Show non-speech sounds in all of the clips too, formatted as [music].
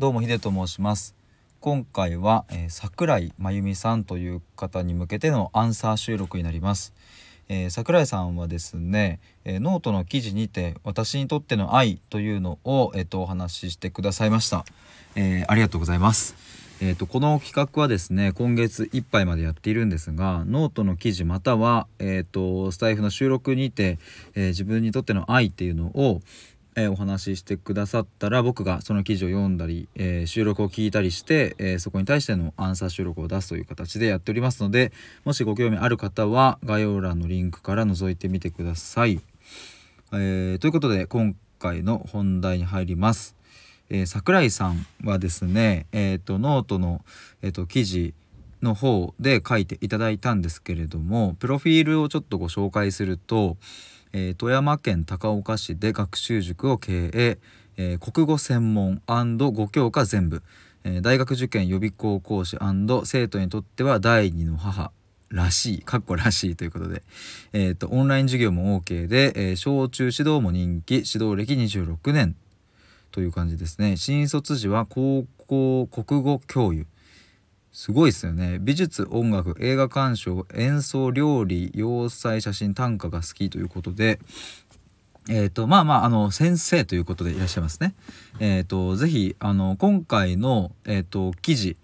どうもヒデと申します。今回は、えー、櫻井真弓さんという方に向けてのアンサー収録になります。えー、櫻井さんはですね、えー、ノートの記事にて私にとっての愛というのを、えーと、お話ししてくださいました、えー、ありがとうございます。えーと、この企画はですね今月いっぱいまでやっているんですがノートの記事または、えーとスタエフの収録にて、え自分にとっての愛っていうのを、えー、お話ししてくださったら僕がその記事を読んだり、えー、収録を聞いたりして、えー、そこに対してのアンサー収録を出すという形でやっておりますのでもしご興味ある方は概要欄のリンクから覗いてみてください。えということで今回の本題に入ります。え櫻井さんはですね、えーと、ノートの、えーと記事の方で書いていただいたんですけれどもプロフィールをちょっとご紹介するとえー、富山県高岡市で学習塾を経営、えー、国語専門語教科全部、えー、大学受験予備校講師生徒にとっては第二の母らしい、かっこらしいということで、えっ、と、オンライン授業も OK で、え小中指導も人気、指導歴26年という感じですね。新卒時は高校国語教諭、すごいですよね美術音楽映画鑑賞演奏料理洋裁写真短歌が好きということでえっ、ー、とまあまああの先生ということでいらっしゃいますね。えっ、ー、とぜひあの今回のえっ、ー、と記事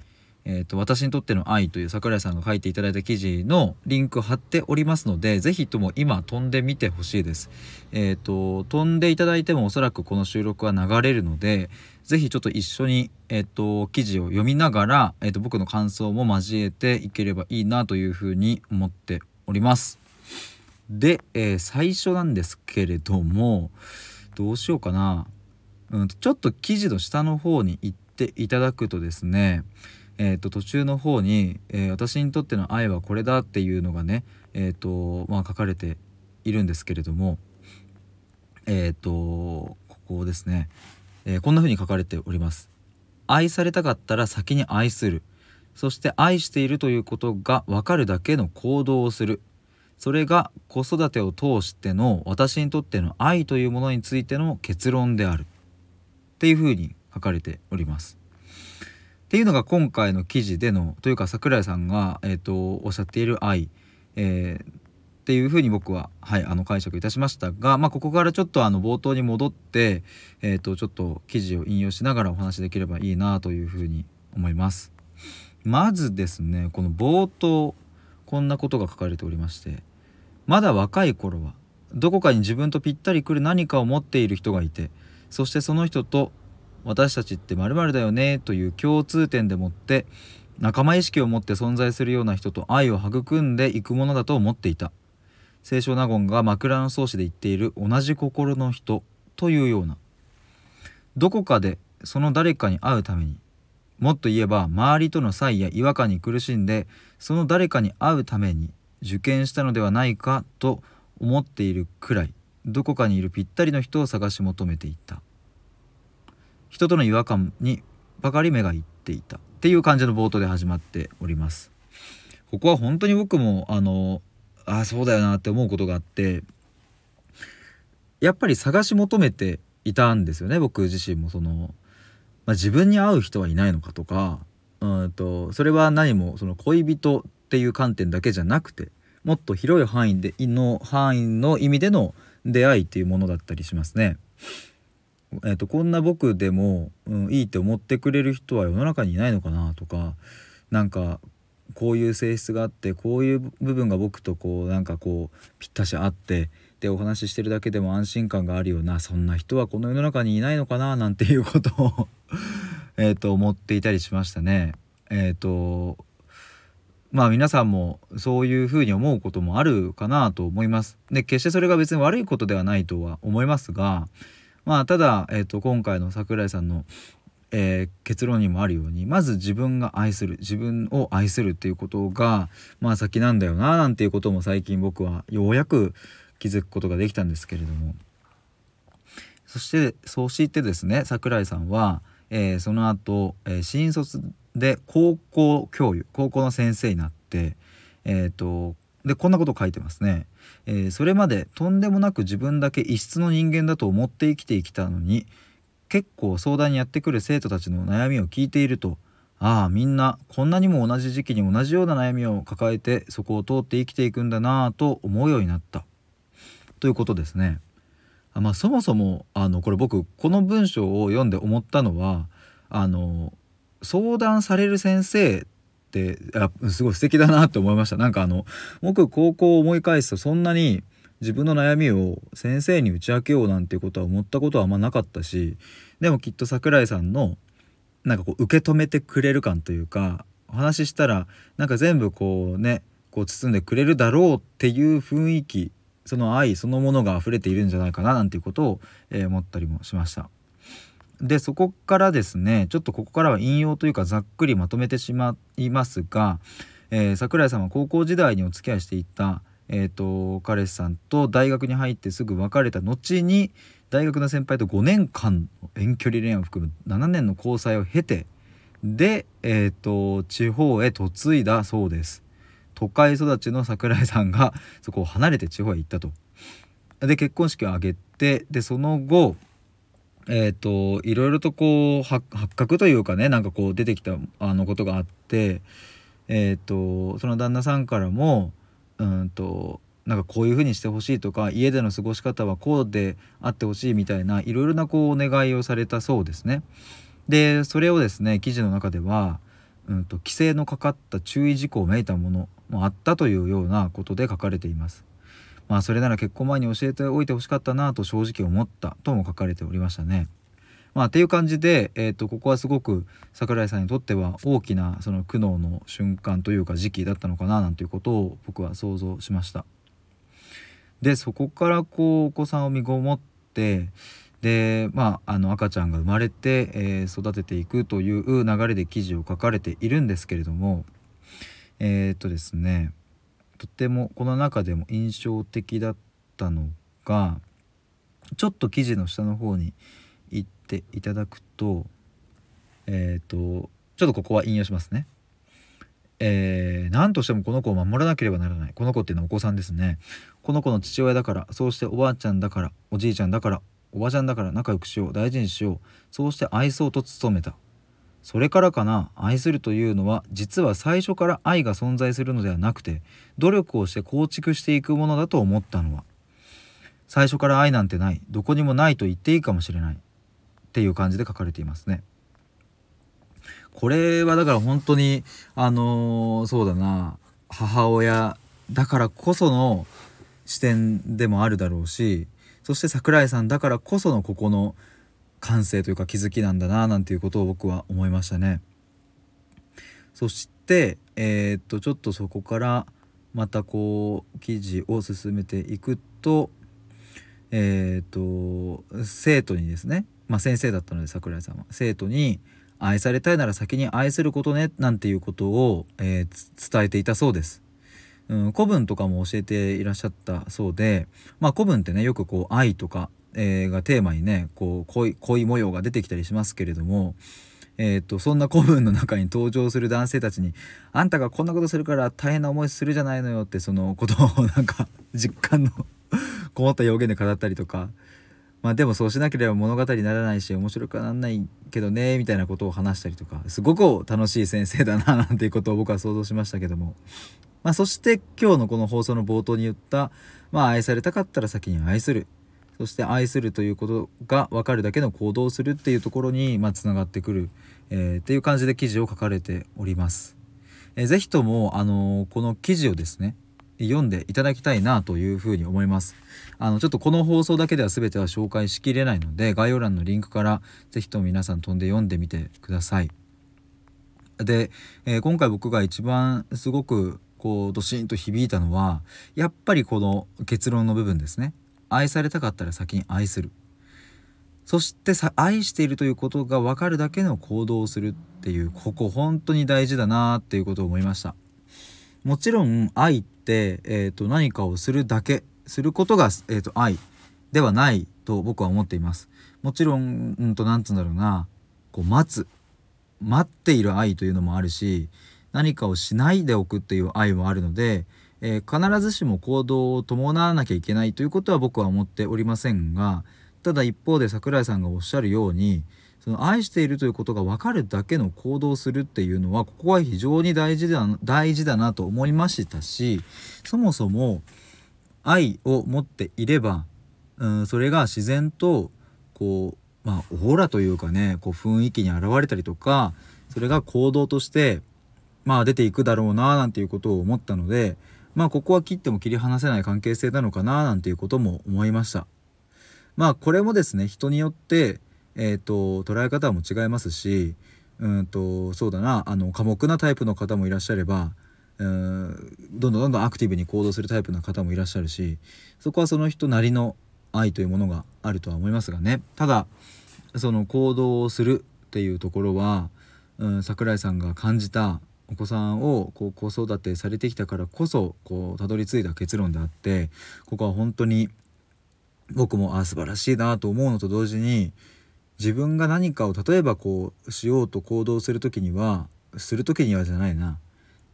えーと、私にとっての愛という桜井さんが書いていただいた記事のリンク貼っておりますので、ぜひとも今飛んでみてほしいです。えっ、ー、と、飛んでいただいてもおそらくこの収録は流れるので、ぜひちょっと一緒に、えっ、ー、と、記事を読みながら、えっ、ー、と、僕の感想も交えていければいいなというふうに思っております。で、え最初なんですけれども、どうしようかな。うん、ちょっと記事の下の方に行っていただくとですね、えーと、途中の方に、えー、私にとっての愛はこれだ」っていうのがね、えーとまあ、書かれているんですけれどもえっ、ー、とここですね、えー、こんな風に書かれております。愛されたかったら先に愛するそして愛しているということが分かるだけの行動をするそれが子育てを通しての私にとっての愛というものについての結論であるっていうふうに書かれております。っていうのが今回の記事でのというか桜井さんが、えーと、おっしゃっている愛、えー、っていうふうに僕は、はい、あの解釈いたしましたが、まあ、ここからちょっとあの冒頭に戻って、えーと、ちょっと記事を引用しながらお話しできればいいなというふうに思います。まずですねこの冒頭こんなことが書かれておりましてまだ若い頃はどこかに自分とぴったりくる何かを持っている人がいてそしてその人と私たちって〇〇だよねという共通点でもって仲間意識を持って存在するような人と愛を育んでいくものだと思っていた。清少納言が枕草子で言っている同じ心の人というような。どこかでその誰かに会うためにもっと言えば周りとの差異や違和感に苦しんでその誰かに会うために受験したのではないかと思っているくらいどこかにいるぴったりの人を探し求めていた。人との違和感にばかり目がいっていたっていう感じの冒頭で始まっておりますここは本当に僕もあのああそうだよなって思うことがあってやっぱり探し求めていたんですよね僕自身もその、まあ、自分に合う人はいないのかとかうんとそれは何もその恋人っていう観点だけじゃなくてもっと広い範囲での範囲の意味での出会いっていうものだったりしますね。えーと、こんな僕でも、うん、いいって思ってくれる人は世の中にいないのかなとかなんかこういう性質があってこういう部分が僕とこうなんかこうぴったし合ってでお話ししてるだけでも安心感があるようなそんな人はこの世の中にいないのかななんていうことを [laughs] えと思っていたりしましたね。えっ、ー、とまあ皆さんもそういうふうに思うこともあるかなと思います。で決してそれが別に悪いことではないとは思いますがまあただ、えーと、今回の桜井さんの、えー、結論にもあるようにまず自分が愛する自分を愛するっていうことがまあ先なんだよななんていうことも最近僕はようやく気づくことができたんですけれども。そしてそうしてですね桜井さんは、えー、その後、えー、新卒で高校教諭高校の先生になってえっ、ー、とでこんなこと書いてますね。えー、それまでとんでもなく自分だけ異質の人間だと思って生きてきたのに結構相談にやってくる生徒たちの悩みを聞いているとああみんなこんなにも同じ時期に同じような悩みを抱えてそこを通って生きていくんだなぁと思うようになったということですね。あまあ、そもそもあのこれ僕この文章を読んで思ったのはあの相談される先生ってあすごい素敵だなって思いましたなんかあの僕高校を思い返すとそんなに自分の悩みを先生に打ち明けようなんていうことは思ったことはあんまなかったしでもきっと桜井さんのなんかこう受け止めてくれる感というかお話ししたらなんか全部こうねこう包んでくれるだろうっていう雰囲気その愛そのものが溢れているんじゃないかななんていうことを、えー、思ったりもしました。でそこからですねちょっとここからは引用というかざっくりまとめてしまいますが、えー、桜井さんは高校時代にお付き合いしていた、えーと彼氏さんと大学に入ってすぐ別れた後に大学の先輩と5年間遠距離恋愛を含む7年の交際を経てで、えーと、地方へ嫁いだそうです。都会育ちの桜井さんがそこを離れて地方へ行ったと。で結婚式を挙げてでその後えーと、いろいろとこう発覚というかねなんかこう出てきたあのことがあってえっ、ー、とその旦那さんからもうんとなんかこういうふうにしてほしいとか家での過ごし方はこうであってほしいみたいないろいろなこうお願いをされたそうですね。でそれをですね記事の中では、うんと、規制のかかった注意事項をめいたものもあったというようなことで書かれています。まあそれなら結婚前に教えておいてほしかったなと正直思ったとも書かれておりましたね。まあ、っていう感じで、えーと、ここはすごく桜井さんにとっては大きなその苦悩の瞬間というか時期だったのかななんていうことを僕は想像しました。でそこからこうお子さんを身ごもってでまああの赤ちゃんが生まれて、えー、育てていくという流れで記事を書かれているんですけれどもえー、っとですねとてもこの中でも印象的だったのがちょっと記事の下の方に行っていただくとえっ、とちょっとここは引用しますね。えー、何としてもこの子を守らなければならない。この子っていうのはお子さんですね。この子の父親だからそうしておばあちゃんだからおじいちゃんだからおばあちゃんだから仲良くしよう大事にしようそうして愛そうと努めた。それからかな愛するというのは実は最初から愛が存在するのではなくて努力をして構築していくものだと思ったのは最初から愛なんてないどこにもないと言っていいかもしれないっていう感じで書かれていますね。これはだから本当にあのー、そうだな母親だからこその視点でもあるだろうしそして桜井さんだからこそのここの感性というか気づきなんだななんていうことを僕は思いましたね。そしてえー、っとちょっとそこからまたこう記事を進めていくとえー、っと生徒にですねまあ先生だったので桜井さんは生徒に愛されたいなら先に愛することねなんていうことを、えー、伝えていたそうです。うん、古文とかも教えていらっしゃったそうで、まあ、古文ってねよくこう愛とか、えー、がテーマにねこう恋恋模様が出てきたりしますけれども、えーと、そんな古文の中に登場する男性たちに「あんたがこんなことするから大変な思いするじゃないのよ」ってそのことをなんか [laughs] 実感のこもった表現で語ったりとか。まあでもそうしなければ物語にならないし面白くはなんないけどねみたいなことを話したりとか。すごく楽しい先生だななんていうことを僕は想像しましたけども、まあ、そして今日のこの放送の冒頭に言った、まあ、愛されたかったら先に愛する。そして愛するということが分かるだけの行動をするっていうところにまあがってくる、えー、っていう感じで記事を書かれております。えー、ぜひとも、あのー、この記事をですね読んでいただきたいなというふうに思います。あのちょっとこの放送だけでは全ては紹介しきれないので概要欄のリンクから是非とも皆さん飛んで読んでみてください。で、えー、今回僕が一番すごくこうドシンと響いたのはやっぱりこの結論の部分ですね。愛されたかったら先に愛する。そしてさ愛しているということが分かるだけの行動をするっていうここ本当に大事だなっていうことを思いました。もちろん愛って、えーと、何かをするだけすることが、えーと、愛ではないと僕は思っています。もちろん、うんと、なんつうんだろうな、こう、待つ。待っている愛というのもあるし、何かをしないでおくっていう愛もあるので、えー、必ずしも行動を伴わなきゃいけないということは僕は思っておりませんが、ただ一方で桜井さんがおっしゃるようにその愛しているということが分かるだけの行動をするっていうのはここは非常に大事だ大事だなと思いましたしそもそも愛を持っていれば、うん、それが自然とこうまあオーラというかねこう雰囲気に現れたりとかそれが行動としてまあ出ていくだろうななんていうことを思ったのでまあここは切っても切り離せない関係性なのかななんていうことも思いました。まあこれもですね人によってえーと、捉え方も違いますしうんとそうだなあの寡黙なタイプの方もいらっしゃればうんどんどんどんどんアクティブに行動するタイプの方もいらっしゃるしそこはその人なりの愛というものがあるとは思いますがね。ただその行動をするっていうところは、うん、桜井さんが感じたお子さんをこう子育てされてきたからこそこうたどり着いた結論であってここは本当に僕もあ素晴らしいなと思うのと同時に自分が何かを例えばこうしようと行動する時にはする時にはじゃないな。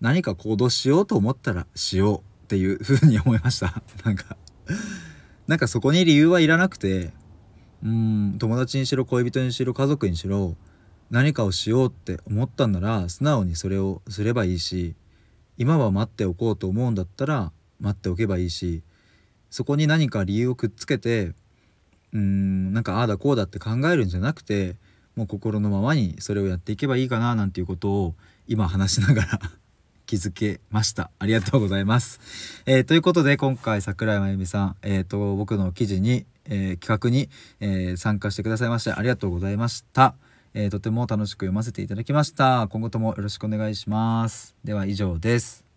何か行動しようと思ったらしようっていうふうに思いました。[laughs] なんか。なんかそこに理由はいらなくてうん友達にしろ恋人にしろ家族にしろ何かをしようって思ったんなら素直にそれをすればいいし今は待っておこうと思うんだったら待っておけばいいしそこに何か理由をくっつけてうんなんかああだこうだって考えるんじゃなくてもう心のままにそれをやっていけばいいかななんていうことを今話しながら [laughs] 気づけました。ありがとうございます。えー、ということで今回桜井真由美さん、えーと、僕の記事に、えー、企画に、えー、参加してくださいましてありがとうございました。えとても楽しく読ませていただきました。今後ともよろしくお願いします。では以上です。